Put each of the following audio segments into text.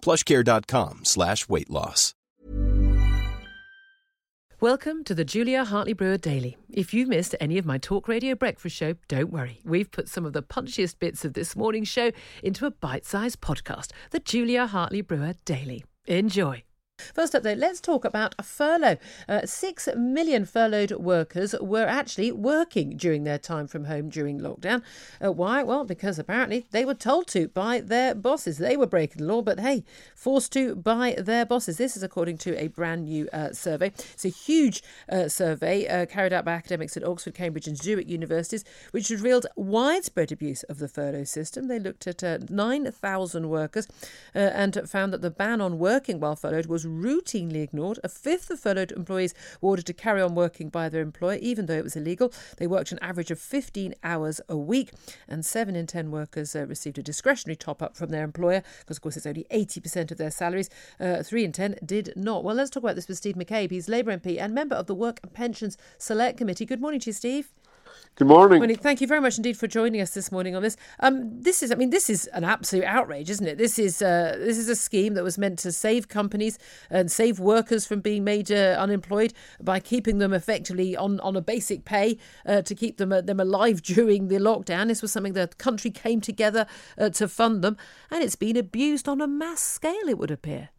plushcare.com slash weight loss. Welcome to the Julia Hartley Brewer Daily. If you've missed any of my talk radio breakfast show, don't worry. We've put some of the punchiest bits of this morning's show into a bite sized podcast, the Julia Hartley Brewer Daily. Enjoy. First up, though, let's talk about a furlough. Uh, Six million furloughed workers were actually working during their time from home during lockdown. Uh, why? Well, because apparently they were told to by their bosses. They were breaking the law, but hey, forced to by their bosses. This is according to a brand new uh, survey. It's a huge uh, survey uh, carried out by academics at Oxford, Cambridge, and Zurich universities, which revealed widespread abuse of the furlough system. They looked at uh, 9,000 workers and found that the ban on working while furloughed was routinely ignored. A fifth of furloughed employees were ordered to carry on working by their employer, even though it was illegal. They worked an average of 15 hours a week, and seven in 10 workers uh, received a discretionary top up from their employer, because, of course, it's only 80% of their salaries. Uh, three in 10 did not. Well, let's talk about this with Steve McCabe. He's Labour MP and member of the Work and Pensions Select Committee. Good morning to you, Steve. Good morning. Morning. Thank you very much indeed for joining us this morning on this. Um, this is, I mean, this is an absolute outrage, isn't it? This is uh, this is a scheme that was meant to save companies and save workers from being made uh, unemployed by keeping them effectively on, on a basic pay uh, to keep them uh, them alive during the lockdown. This was something the country came together uh, to fund them, and it's been abused on a mass scale. It would appear.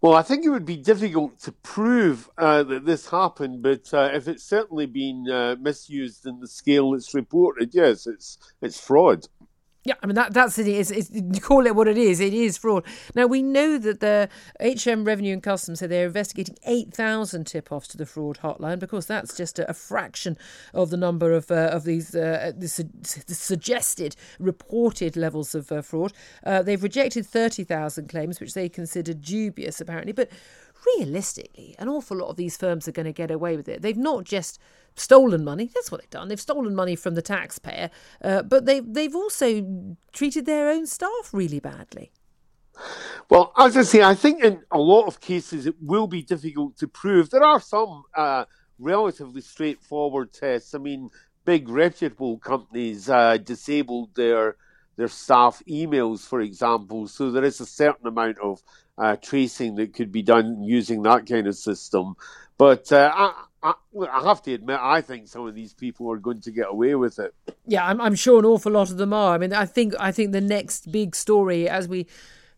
Well, I think it would be difficult to prove uh, that this happened, but uh, if it's certainly been uh, misused in the scale that's reported, yes, it's it's fraud. Yeah, I mean that that's. It's, it's, you call it what it is. It is fraud. Now we know that the HM Revenue and Customs said they're investigating eight thousand tip-offs to the fraud hotline because that's just a, a fraction of the number of uh, of these uh, the, su- the suggested reported levels of uh, fraud. Uh, they've rejected thirty thousand claims, which they consider dubious, apparently. But realistically, an awful lot of these firms are going to get away with it. They've not just stolen money. That's what they've done. They've stolen money from the taxpayer, uh, but they they've also treated their own staff really badly. Well, as I say, I think in a lot of cases it will be difficult to prove. There are some uh, relatively straightforward tests. I mean, big reputable companies uh, disabled their their staff emails, for example, so there is a certain amount of uh, tracing that could be done using that kind of system. But uh, I, I, I, have to admit, I think some of these people are going to get away with it. Yeah, I'm, I'm sure an awful lot of them are. I mean, I think I think the next big story as we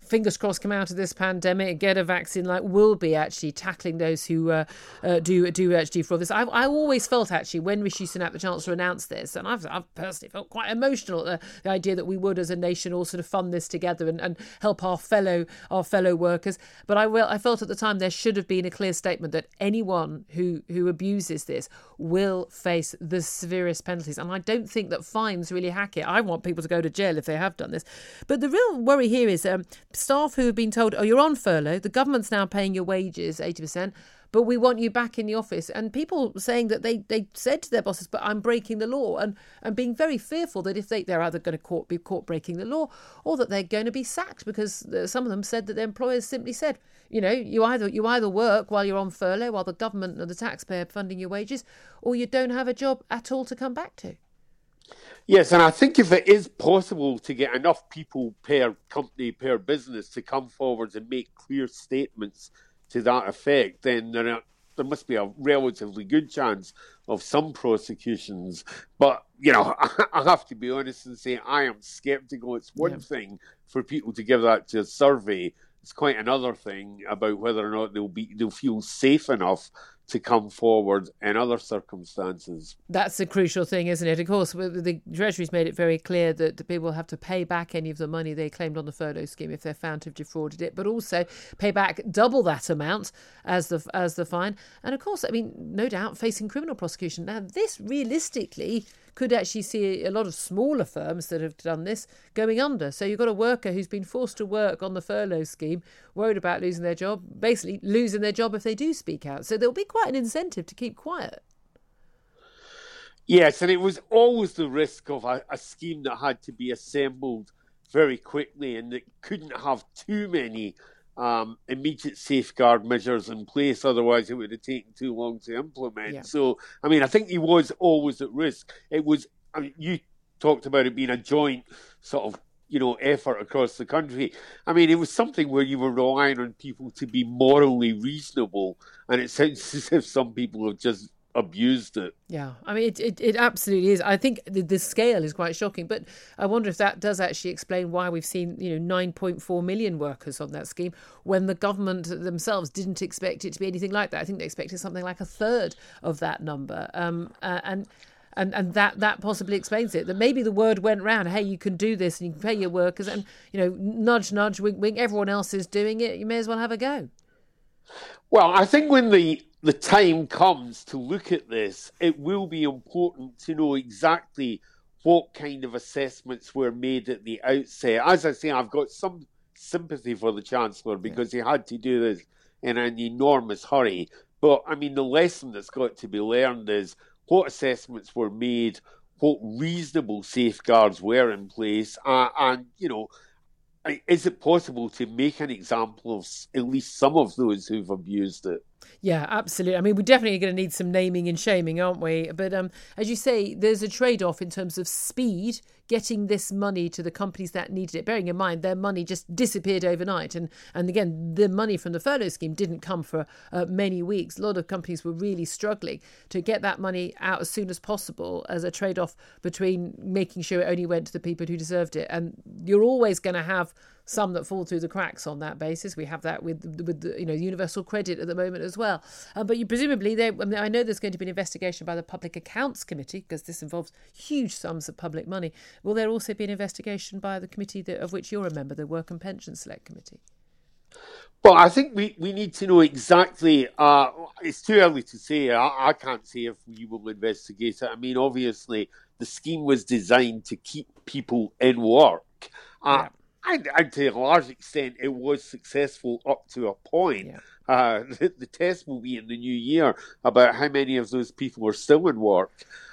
fingers crossed, come out of this pandemic, get a vaccine, like will be actually tackling those who uh, uh, do do actually fraud. This I, I always felt actually when Rishi Sunak, the Chancellor, announced this, and I've, I've personally felt quite emotional at the, the, idea that we would, as a nation, all sort of fund this together and, and help our fellow our fellow workers. But I will, I felt at the time there should have been a clear statement that anyone who who abuses this will face the severest penalties, and I don't think that fines really hack it. I want people to go to jail if they have done this. But the real worry here is um, staff who have been told, oh, you're on furlough, the government's now paying your wages 80%, but we want you back in the office. And people saying that they, they said to their bosses, but I'm breaking the law, and, and being very fearful that if they, they're either going to court, be caught breaking the law or that they're going to be sacked because uh, some of them said that their employers simply said, you know, you either you either work while you're on furlough, while the government or the taxpayer funding your wages, or you don't have a job at all to come back to. Yes, and I think if it is possible to get enough people per company, per business to come forward and make clear statements to that effect, then there, are, there must be a relatively good chance of some prosecutions. But, you know, I have to be honest and say I am skeptical. It's one yeah. thing for people to give that to a survey it's quite another thing about whether or not they'll be they'll feel safe enough to come forward in other circumstances. That's a crucial thing, isn't it? Of course, the Treasury's made it very clear that the people have to pay back any of the money they claimed on the furlough scheme if they're found to have defrauded it, but also pay back double that amount as the as the fine. And of course, I mean, no doubt facing criminal prosecution. Now, this realistically could actually see a lot of smaller firms that have done this going under. So you've got a worker who's been forced to work on the furlough scheme, worried about losing their job, basically losing their job if they do speak out. So there'll be quite an incentive to keep quiet. Yes, and it was always the risk of a, a scheme that had to be assembled very quickly and that couldn't have too many um, immediate safeguard measures in place. Otherwise, it would have taken too long to implement. Yeah. So, I mean, I think he was always at risk. It was, I mean, you talked about it being a joint sort of you know effort across the country. I mean, it was something where you were relying on people to be morally reasonable, and it sounds as if some people have just abused it. Yeah, I mean, it, it, it absolutely is. I think the, the, scale is quite shocking, but I wonder if that does actually explain why we've seen, you know, 9.4 million workers on that scheme when the government themselves didn't expect it to be anything like that. I think they expected something like a third of that number. Um, uh, and and and that that possibly explains it. That maybe the word went round, hey, you can do this and you can pay your workers, and you know, nudge, nudge, wink, wink. Everyone else is doing it. You may as well have a go. Well, I think when the the time comes to look at this, it will be important to know exactly what kind of assessments were made at the outset. As I say, I've got some sympathy for the Chancellor because yeah. he had to do this in an enormous hurry. But I mean, the lesson that's got to be learned is what assessments were made, what reasonable safeguards were in place, uh, and, you know, is it possible to make an example of at least some of those who've abused it? Yeah, absolutely. I mean, we're definitely going to need some naming and shaming, aren't we? But um, as you say, there's a trade off in terms of speed, getting this money to the companies that needed it. Bearing in mind, their money just disappeared overnight. And, and again, the money from the furlough scheme didn't come for uh, many weeks. A lot of companies were really struggling to get that money out as soon as possible as a trade off between making sure it only went to the people who deserved it. And you're always going to have some that fall through the cracks on that basis. We have that with with the, you know universal credit at the moment as well. Uh, but you presumably there. I, mean, I know there's going to be an investigation by the Public Accounts Committee because this involves huge sums of public money. Will there also be an investigation by the committee that, of which you're a member, the Work and Pension Select Committee? Well, I think we, we need to know exactly. Uh, it's too early to say. I, I, can't say if we will investigate it. I mean, obviously, the scheme was designed to keep people in work. Uh, yeah. And, and, to a large extent, it was successful up to a point. Yeah. Uh, the, the, test will be in the new year about how many of those people are still in work.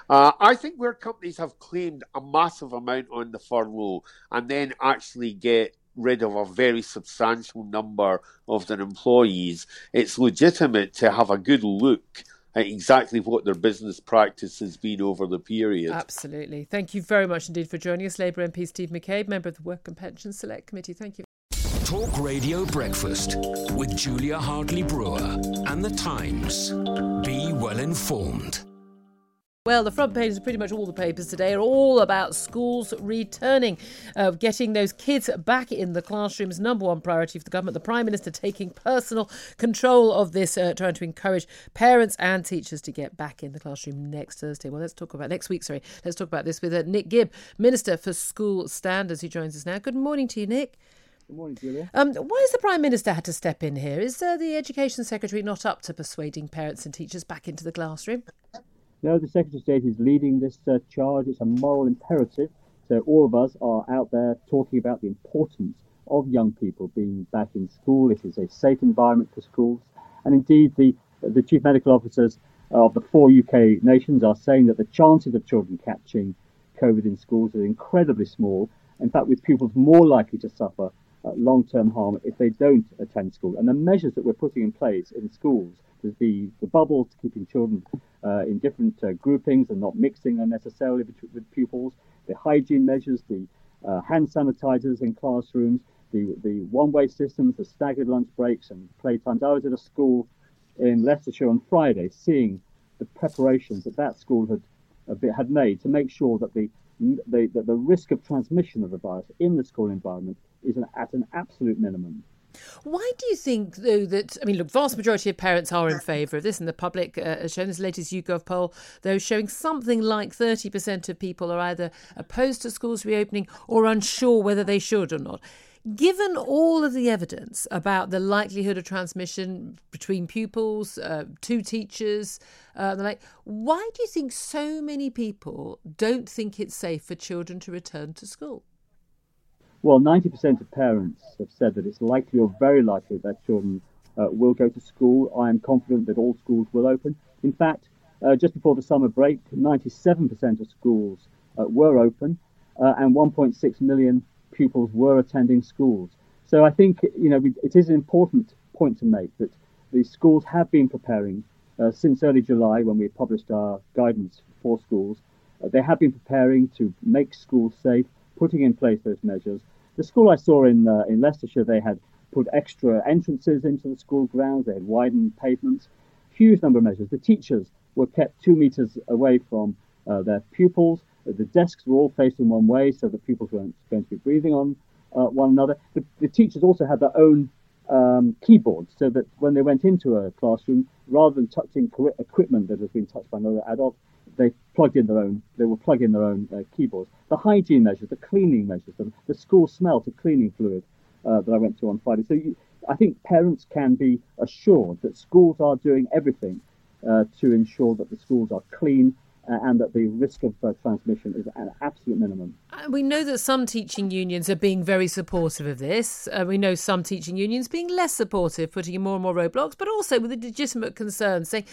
Uh, I think where companies have claimed a massive amount on the furlough and then actually get rid of a very substantial number of their employees, it's legitimate to have a good look exactly what their business practice has been over the period. Absolutely. Thank you very much indeed for joining us, Labour MP Steve McCabe, member of the Work and Pension Select Committee. Thank you. Talk Radio Breakfast with Julia Hartley Brewer and The Times. Be well informed. Well, the front pages of pretty much all the papers today are all about schools returning, uh, getting those kids back in the classrooms. Number one priority for the government. The Prime Minister taking personal control of this, uh, trying to encourage parents and teachers to get back in the classroom next Thursday. Well, let's talk about next week. Sorry, let's talk about this with uh, Nick Gibb, Minister for School Standards, who joins us now. Good morning to you, Nick. Good morning, Julia. Um, why has the Prime Minister had to step in here? Is uh, the Education Secretary not up to persuading parents and teachers back into the classroom? No, the Secretary of State is leading this uh, charge. It's a moral imperative. So all of us are out there talking about the importance of young people being back in school. It is a safe environment for schools. And indeed, the, the chief medical officers of the four UK nations are saying that the chances of children catching COVID in schools are incredibly small. In fact, with pupils more likely to suffer uh, long term harm if they don't attend school. And the measures that we're putting in place in schools there's the, the bubbles keeping children uh, in different uh, groupings and not mixing unnecessarily with pupils, the hygiene measures, the uh, hand sanitizers in classrooms, the, the one-way systems, the staggered lunch breaks and playtimes. I was at a school in Leicestershire on Friday seeing the preparations that that school had had made to make sure that the, the, that the risk of transmission of the virus in the school environment is an, at an absolute minimum. Why do you think, though, that I mean, look, vast majority of parents are in favour of this, and the public uh, has shown this latest YouGov poll, though, showing something like thirty percent of people are either opposed to schools reopening or unsure whether they should or not. Given all of the evidence about the likelihood of transmission between pupils, uh, to teachers, uh, the like, why do you think so many people don't think it's safe for children to return to school? Well, 90% of parents have said that it's likely or very likely that children uh, will go to school. I am confident that all schools will open. In fact, uh, just before the summer break, 97% of schools uh, were open, uh, and 1.6 million pupils were attending schools. So I think you know it is an important point to make that the schools have been preparing uh, since early July when we published our guidance for schools. Uh, they have been preparing to make schools safe putting in place those measures. The school I saw in uh, in Leicestershire, they had put extra entrances into the school grounds. They had widened pavements. Huge number of measures. The teachers were kept two meters away from uh, their pupils. The desks were all facing one way, so the pupils weren't going to be breathing on uh, one another. The, the, teachers also had their own um, keyboards, so that when they went into a classroom, rather than touching equipment that has been touched by another adult, they plugged in their own. They will plug in their own uh, keyboards. The hygiene measures, the cleaning measures, the, the school smell to cleaning fluid uh, that I went to on Friday. So you, I think parents can be assured that schools are doing everything uh, to ensure that the schools are clean and that the risk of uh, transmission is at an absolute minimum. Uh, we know that some teaching unions are being very supportive of this. Uh, we know some teaching unions being less supportive, putting in more and more roadblocks, but also with a legitimate concern, saying,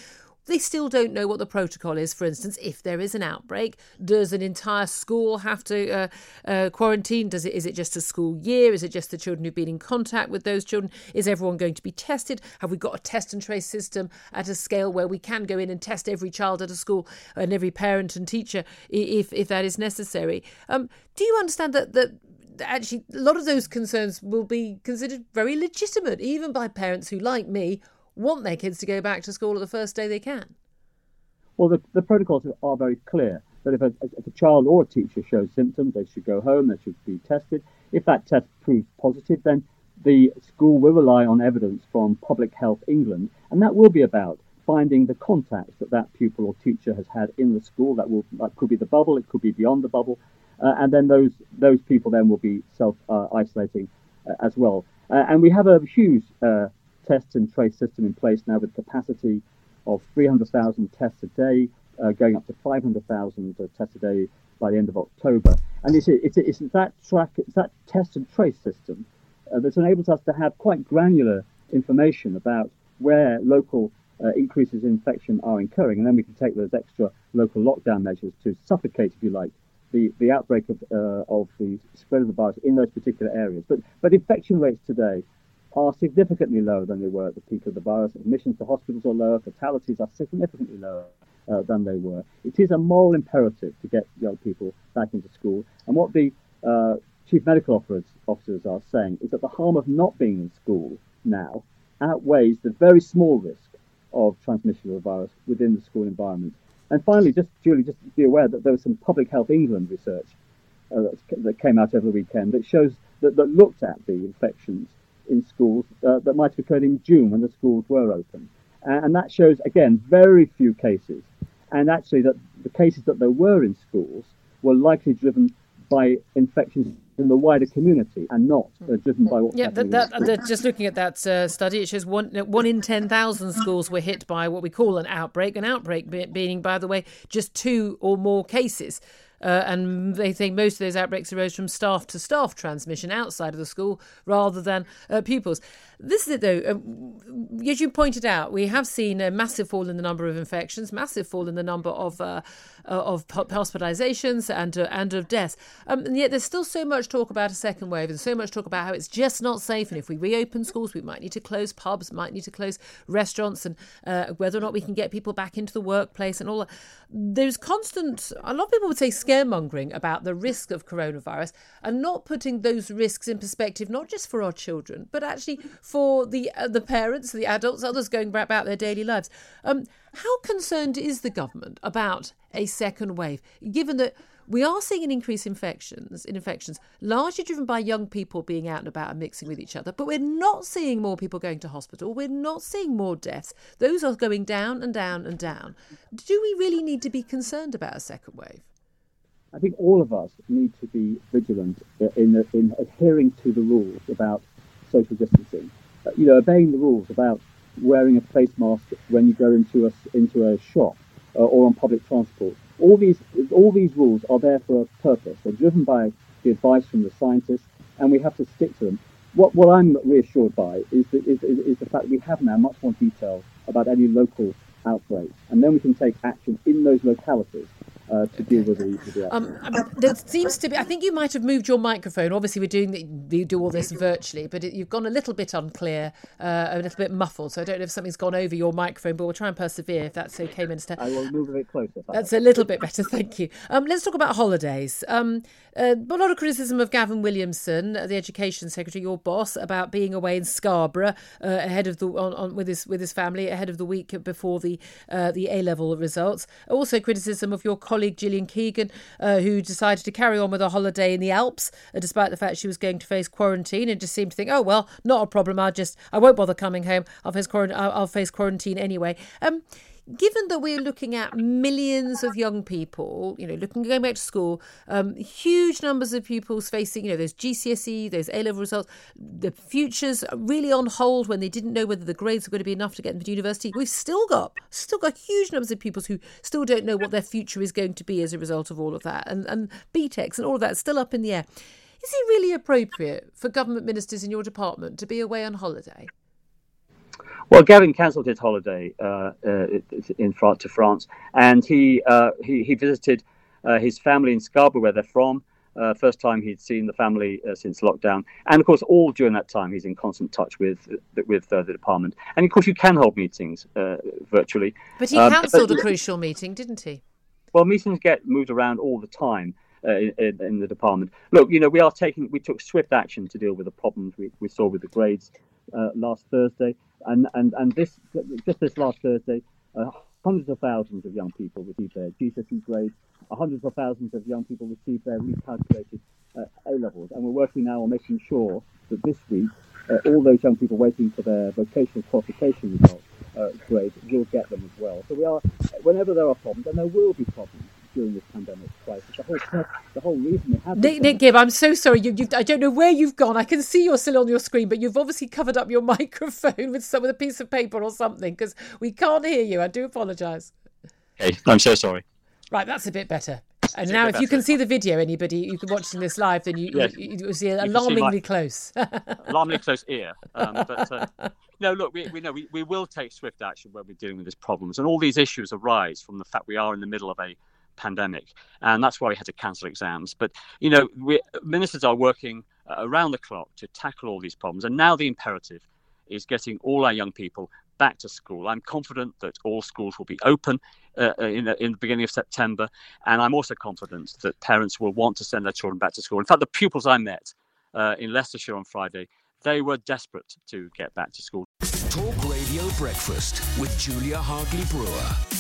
they still don't know what the protocol is. For instance, if there is an outbreak, does an entire school have to uh, uh, quarantine? Does it is it just a school year? Is it just the children who've been in contact with those children? Is everyone going to be tested? Have we got a test and trace system at a scale where we can go in and test every child at a school and every parent and teacher if if that is necessary? Um, do you understand that that actually a lot of those concerns will be considered very legitimate, even by parents who, like me, want their kids to go back to school at the first day they can? Well, the, the protocols are very clear that if a, if a child or a teacher shows symptoms, they should go home, they should be tested. If that test proves positive, then the school will rely on evidence from Public Health England, and that will be about finding the contacts that that pupil or teacher has had in the school. That will that could be the bubble, it could be beyond the bubble, uh, and then those those people then will be self uh, isolating uh, as well. Uh, and we have a huge uh, test and trace system in place now with capacity of 300,000 tests a day, uh, going up to 500,000 uh, tests a day by the end of October. And it's, it's, it's that track, it's that test and trace system uh, that enables us to have quite granular information about where local uh, increases in infection are occurring, and then we can take those extra local lockdown measures to suffocate, if you like, the, the outbreak of, uh, of the spread of the virus in those particular areas. But, but infection rates today are significantly lower than they were at the peak of the virus. Admissions to hospitals are lower, fatalities are significantly lower uh, than they were. It is a moral imperative to get young people back into school. And what the uh, chief medical officers, are saying is that the harm of not being in school now outweighs the very small risk of transmission of the virus within the school environment. And finally, just Julie, just be aware that there was some Public Health England research uh, that came out over the weekend that shows that, that looked at the infections in schools uh, that might have occurred in June when the schools were open. And that shows, again, very few cases. And actually, that the cases that there were in schools were likely driven by infections in the wider community and not uh, driven by what. Yeah, that, that, just looking at that uh, study, it shows one one in ten thousand schools were hit by what we call an outbreak. An outbreak being, by the way, just two or more cases. Uh, and they think most of those outbreaks arose from staff to staff transmission outside of the school rather than uh, pupils. This is it, though. Um, as you pointed out, we have seen a massive fall in the number of infections, massive fall in the number of uh, uh of hospitalizations and uh, and of deaths. Um, and yet, there's still so much talk about a second wave, and so much talk about how it's just not safe. And if we reopen schools, we might need to close pubs, might need to close restaurants, and uh, whether or not we can get people back into the workplace and all that. There's constant. A lot of people would say scaremongering about the risk of coronavirus, and not putting those risks in perspective, not just for our children, but actually for the uh, the parents, the adults, others going about their daily lives. Um, how concerned is the government about a second wave, given that we are seeing an increase in infections, in infections, largely driven by young people being out and about and mixing with each other. But we're not seeing more people going to hospital. We're not seeing more deaths. Those are going down and down and down. Do we really need to be concerned about a second wave? I think all of us need to be vigilant in, in adhering to the rules about social distancing. Uh, you know, obeying the rules about wearing a face mask when you go into a, into a shop uh, or on public transport. All these, all these rules are there for a purpose. They're driven by the advice from the scientists, and we have to stick to them. What, what I'm reassured by is the, is, is the fact we have now much more detail about any local outbreaks, and then we can take action in those localities uh, to deal with the, um, there seems to be. I think you might have moved your microphone. Obviously, we're doing the, you do all this virtually, but it, you've gone a little bit unclear, uh, a little bit muffled. So I don't know if something's gone over your microphone, but we'll try and persevere if that's okay, Minister. I will move a bit closer. That's a little bit better. Thank you. Um, let's talk about holidays. Um, uh, a lot of criticism of Gavin Williamson, the Education Secretary, your boss, about being away in Scarborough uh, ahead of the on, on, with his with his family ahead of the week before the uh, the A level results. Also, criticism of your colleague Gillian Keegan, uh, who decided to carry on with a holiday in the Alps, uh, despite the fact she was going to face quarantine, and just seemed to think, oh well, not a problem. I'll just I won't bother coming home. I'll face quarantine. I'll face quarantine anyway. Um, given that we're looking at millions of young people, you know, looking going back to school, um, huge numbers of pupils facing, you know, those GCSE, those A level results, the futures really on hold when they didn't know whether the grades were going to be enough to get them to university. We've still got still got huge numbers of pupils who still don't know what their future is going to be as a result of all of that, and and BTECs and all of that still up in the air. Is it really appropriate for government ministers in your department to be away on holiday? Well, Gavin cancelled his holiday uh, uh, in France to France, and he uh, he, he, visited uh, his family in Scarborough, where they're from. Uh, first time he'd seen the family uh, since lockdown, and of course, all during that time, he's in constant touch with with the department. And of course, you can hold meetings virtually. But he um, cancelled a crucial meeting, didn't he? Well, meetings get moved around all the time. In, in, the department. Look, you know, we are taking, we took swift action to deal with the problems we, we saw with the grades last Thursday. And, and, and this, just this last Thursday, uh, hundreds of thousands of young people received their GCSE grades, hundreds of thousands of young people received their recalculated uh, A levels. And we're working now on making sure that this week, uh, all those young people waiting for their vocational qualification results uh, grades will get them as well. So we are, whenever there are problems, and there will be problems, during this pandemic crisis. The whole, the whole reason they have. Nick, Nick Gibb, I'm so sorry. You, I don't know where you've gone. I can see you're still on your screen, but you've obviously covered up your microphone with some with a piece of paper or something because we can't hear you. I do apologise. Okay, I'm so sorry. Right, that's a bit better. And now, if you can see the video, anybody, you can watch this live, then you, yes. you, you, see alarmingly see close. alarmingly close ear. Um, but uh, no, look, we, we know we, we will take swift action when we're dealing with these problems. And all these issues arise from the fact we are in the middle of a pandemic, and that's why we had to cancel exams. But you know, we, ministers are working uh, around the clock to tackle all these problems, and now the imperative is getting all our young people back to school. I'm confident that all schools will be open uh, uh, in, the, in the beginning of September, and I'm also confident that parents will want to send their children back to school. In fact, the pupils I met uh, in Leicestershire on Friday, they were desperate to get back to school. Talk Radio Breakfast with Julia Hartley Brewer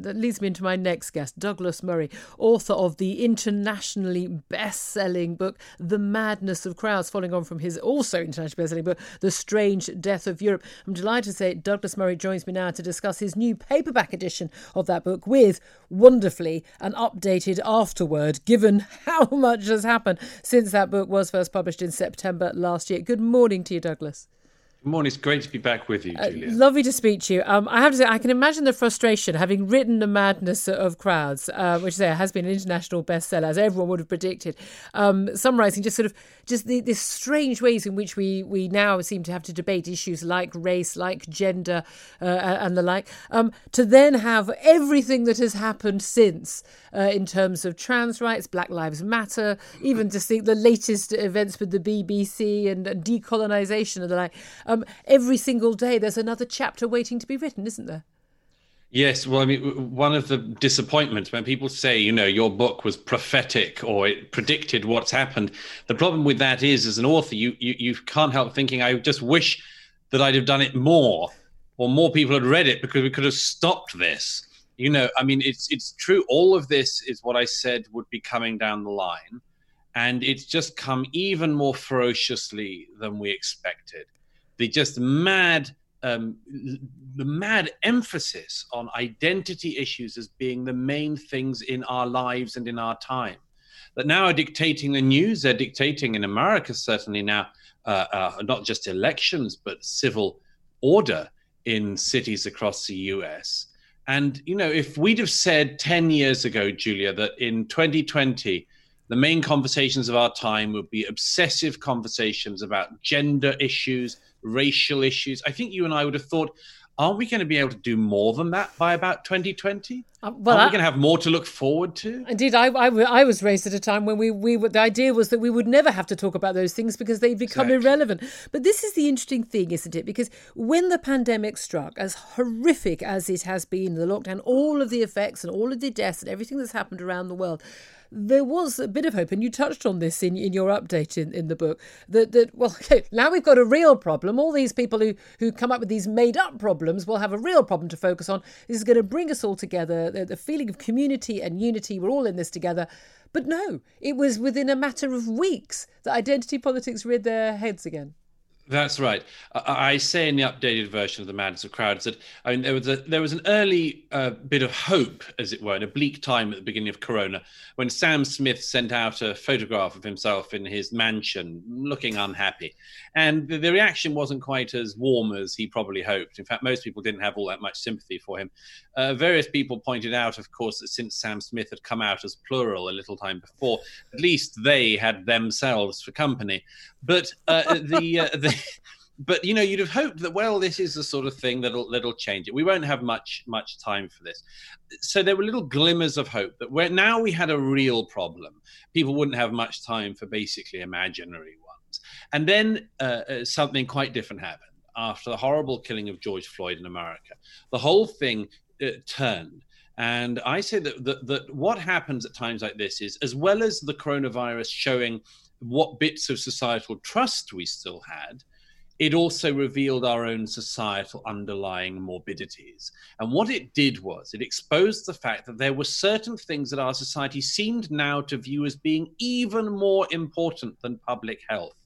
That leads me into my next guest, Douglas Murray, author of the internationally best selling book, The Madness of Crowds, following on from his also internationally best selling book, The Strange Death of Europe. I'm delighted to say Douglas Murray joins me now to discuss his new paperback edition of that book with, wonderfully, an updated afterword, given how much has happened since that book was first published in September last year. Good morning to you, Douglas. Good morning. It's great to be back with you, Julia. Uh, lovely to speak to you. Um, I have to say, I can imagine the frustration having written The Madness of Crowds, uh, which say, has been an international bestseller, as everyone would have predicted. Um, summarising just sort of just the, the strange ways in which we, we now seem to have to debate issues like race, like gender, uh, and the like, um, to then have everything that has happened since uh, in terms of trans rights, Black Lives Matter, even just the, the latest events with the BBC and, and decolonisation and the like. Um, every single day, there's another chapter waiting to be written, isn't there? Yes, well, I mean, one of the disappointments when people say, you know, your book was prophetic or it predicted what's happened. The problem with that is, as an author, you you, you can't help thinking, I just wish that I'd have done it more, or more people had read it because we could have stopped this. You know, I mean, it's it's true. All of this is what I said would be coming down the line, and it's just come even more ferociously than we expected the just mad um, the mad emphasis on identity issues as being the main things in our lives and in our time. That now are dictating the news they're dictating in america certainly now uh, uh, not just elections but civil order in cities across the us and you know if we'd have said 10 years ago julia that in 2020 the main conversations of our time would be obsessive conversations about gender issues racial issues. I think you and I would have thought, are we going to be able to do more than that by about 2020? Uh, well, are we going to have more to look forward to? Indeed, I, I, I, was raised at a time when we, we the idea was that we would never have to talk about those things because they become exactly. irrelevant. But this is the interesting thing, isn't it? Because when the pandemic struck, as horrific as it has been, the lockdown, all of the effects and all of the deaths and everything that's happened around the world, there was a bit of hope, and you touched on this in, in your update in, in the book, that, that well, okay, now we've got a real problem. All these people who, who come up with these made up problems will have a real problem to focus on. This is going to bring us all together, the, the feeling of community and unity. We're all in this together. But no, it was within a matter of weeks that identity politics reared their heads again. That's right. I, I, say in the updated version of the Madness of Crowds that I mean there was a, there was an early uh, bit of hope, as it were, in a bleak time at the beginning of Corona, when Sam Smith sent out a photograph of himself in his mansion, looking unhappy, and the, the reaction wasn't quite as warm as he probably hoped. In fact, most people didn't have all that much sympathy for him. Uh, various people pointed out, of course, that since Sam Smith had come out as plural a little time before, at least they had themselves for company. But uh, the, uh, the but you know you'd have hoped that well this is the sort of thing that'll that'll change it. We won't have much much time for this. So there were little glimmers of hope that where now we had a real problem. People wouldn't have much time for basically imaginary ones. And then uh, uh something quite different happened after the horrible killing of george floyd in america. The whole thing uh, turned. And I say that, that that what happens at times like this is, as well as the coronavirus showing what bits of societal trust we still had, it also revealed our own societal underlying morbidities. And what it did was it exposed the fact that there were certain things that our society seemed now to view as being even more important than public health.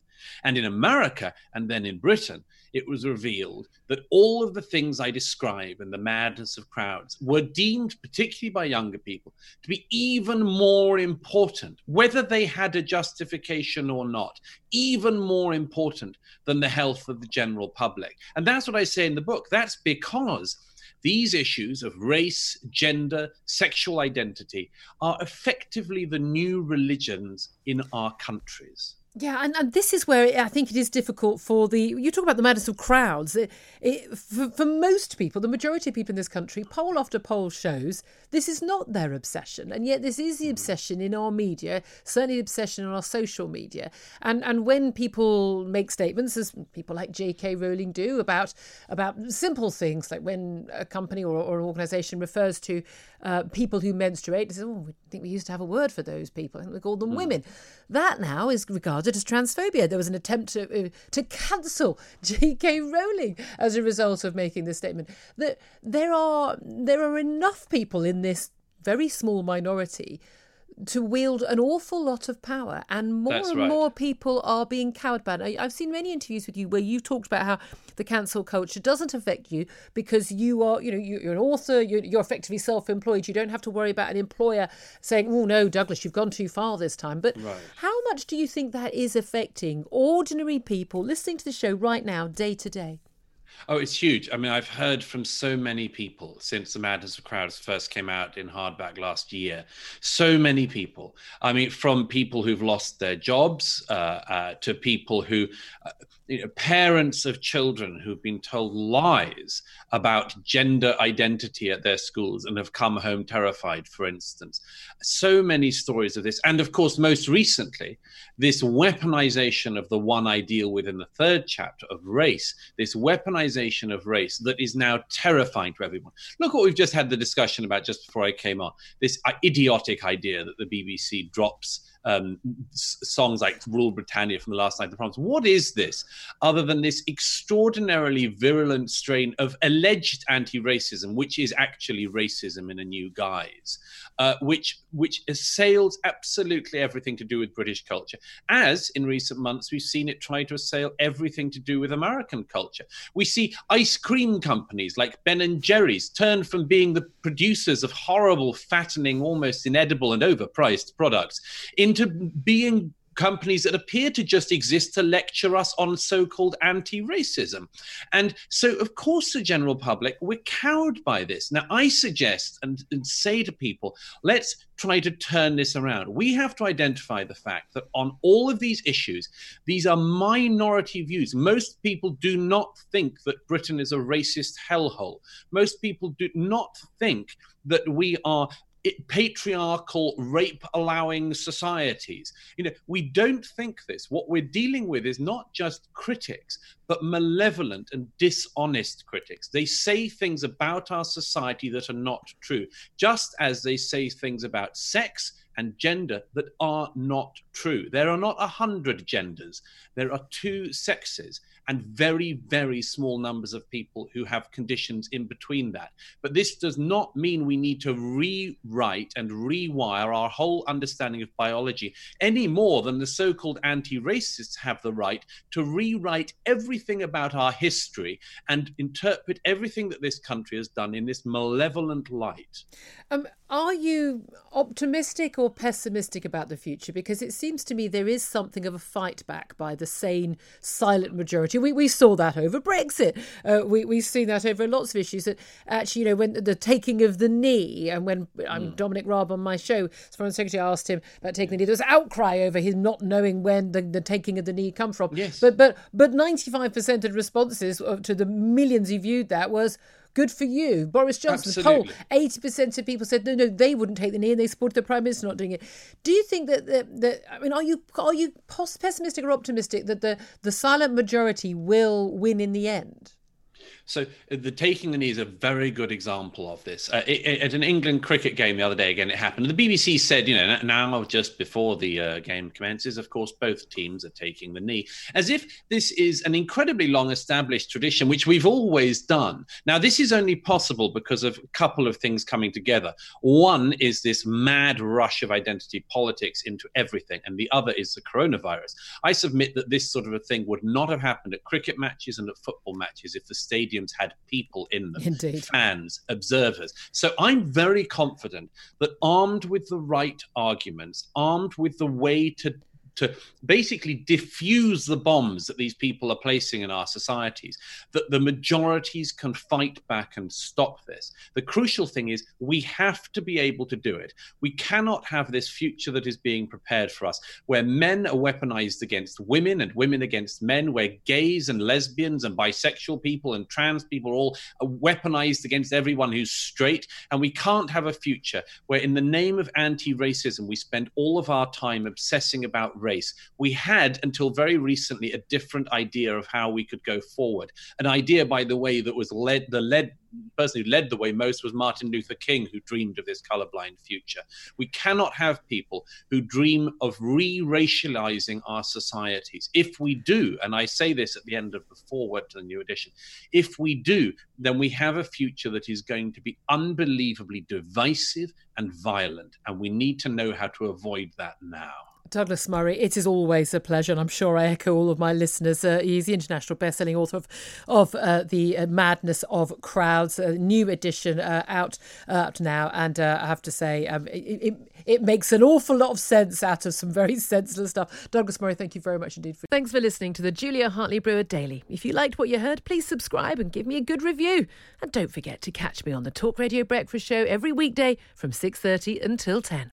And in America and then in Britain, it was revealed that all of the things I describe in the madness of crowds were deemed, particularly by younger people, to be even more important, whether they had a justification or not, even more important than the health of the general public. And that's what I say in the book. That's because these issues of race, gender, sexual identity are effectively the new religions in our countries. Yeah, and, and this is where I think it is difficult for the. You talk about the madness of crowds. It, it, for, for most people, the majority of people in this country, poll after poll shows this is not their obsession, and yet this is the obsession in our media, certainly the obsession on our social media. And and when people make statements, as people like J.K. Rowling do about about simple things like when a company or, or an organisation refers to uh, people who menstruate, they say, "Oh, I think we used to have a word for those people, and we call them mm. women." That now is regarded as transphobia. There was an attempt to uh, to cancel J.K. Rowling as a result of making this statement. That there are there are enough people in this very small minority to wield an awful lot of power, and more That's and right. more people are being cowed by it. I- I've seen many interviews with you where you've talked about how the cancel culture doesn't affect you because you are, you know, you- you're an author, you're, you're effectively self-employed. You don't have to worry about an employer saying, "Oh no, Douglas, you've gone too far this time." But Right. how much do you think that is affecting ordinary people listening to the show right now, day to day? Oh, it's huge. I mean, I've heard from so many people since The Madness of Crowds first came out in hardback last year. So many people. I mean, from people who've lost their jobs uh, uh, to people who, uh, you know, parents of children who've been told lies about gender identity at their schools and have come home terrified, for instance. So many stories of this. And of course, most recently, this weaponization of the one ideal within the third chapter of race, this weaponization of race that is now terrifying to everyone. Look what we've just had the discussion about just before I came on this idiotic idea that the BBC drops um, s- songs like Rule Britannia from the last night of the proms. What is this other than this extraordinarily virulent strain of alleged anti-racism, which is actually racism in a new guise, uh, which which assails absolutely everything to do with British culture, as in recent months we've seen it try to assail everything to do with American culture. We see ice cream companies like Ben and Jerry's turn from being the producers of horrible, fattening, almost inedible and overpriced products into being companies that appear to just exist to lecture us on so-called anti-racism. And so of course the general public we're cowed by this. Now i suggest and, and say to people let's try to turn this around. We have to identify the fact that on all of these issues these are minority views. Most people do not think that britain is a racist hellhole. Most people do not think that we are it, patriarchal rape allowing societies. You know we don't think this. What we're dealing with is not just critics but malevolent and dishonest critics. They say things about our society that are not true just as they say things about sex and gender that are not true. There are not a hundred genders. There are two sexes and very, very small numbers of people who have conditions in between that. But this does not mean we need to rewrite and rewire our whole understanding of biology any more than the so called anti racists have the right to rewrite everything about our history and interpret everything that this country has done in this malevolent light. Um, are you optimistic or pessimistic about the future? Because it seems to me there is something of a fight back by the sane, silent majority. We, we saw that over Brexit. Uh, we, we've seen that over lots of issues. That actually, you know, when the taking of the knee, and when I'm Dominic Raab on my show, as Foreign Secretary asked him about taking the knee, there was outcry over his not knowing when the, the taking of the knee come from. Yes. But but but 95% of responses to the millions who viewed that was. Good for you. Boris Johnson, the poll, 80% of people said no, no, they wouldn't take the knee and they supported the Prime Minister not doing it. Do you think that, that, that I mean, are you are you pessimistic or optimistic that the, the silent majority will win in the end? So uh, the taking the knee is a very good example of this. Uh, it, it- at an England cricket game the other day, again, it happened. The BBC said, you know, now just before the uh, game commences, of course, both teams are taking the knee, as if this is an incredibly long-established tradition, which we've always done. Now, this is only possible because of a couple of things coming together. One is this mad rush of identity politics into everything, and the other is the coronavirus. I submit that this sort of a thing would not have happened at cricket matches and at football matches if the stadiums had people in them Indeed. fans, observers. So I'm very confident that armed with the right arguments, armed with the way to to basically diffuse the bombs that these people are placing in our societies, that the majorities can fight back and stop this. The crucial thing is we have to be able to do it. We cannot have this future that is being prepared for us, where men are weaponized against women and women against men, where gays and lesbians and bisexual people and trans people are all weaponized against everyone who's straight. And we can't have a future where, in the name of anti racism, we spend all of our time obsessing about race. We had, until very recently, a different idea of how we could go forward. An idea, by the way, that was led the led person who led the way most was Martin Luther King, who dreamed of this colorblind future. We cannot have people who dream of re racializing our societies. If we do, and I say this at the end of the foreword to the new edition, if we do, then we have a future that is going to be unbelievably divisive and violent. And we need to know how to avoid that now. Douglas Murray, it is always a pleasure, and I'm sure I echo all of my listeners. Uh, he's the international best-selling author of, of uh, The uh, Madness of Crowds, a new edition uh, out uh, now, and uh, I have to say, um, it, it, it, makes an awful lot of sense out of some very senseless stuff. Douglas Murray, thank you very much indeed. For- Thanks for listening to the Julia Hartley Brewer Daily. If you liked what you heard, please subscribe and give me a good review, and don't forget to catch me on the Talk Radio Breakfast Show every weekday from 6:30 until 10.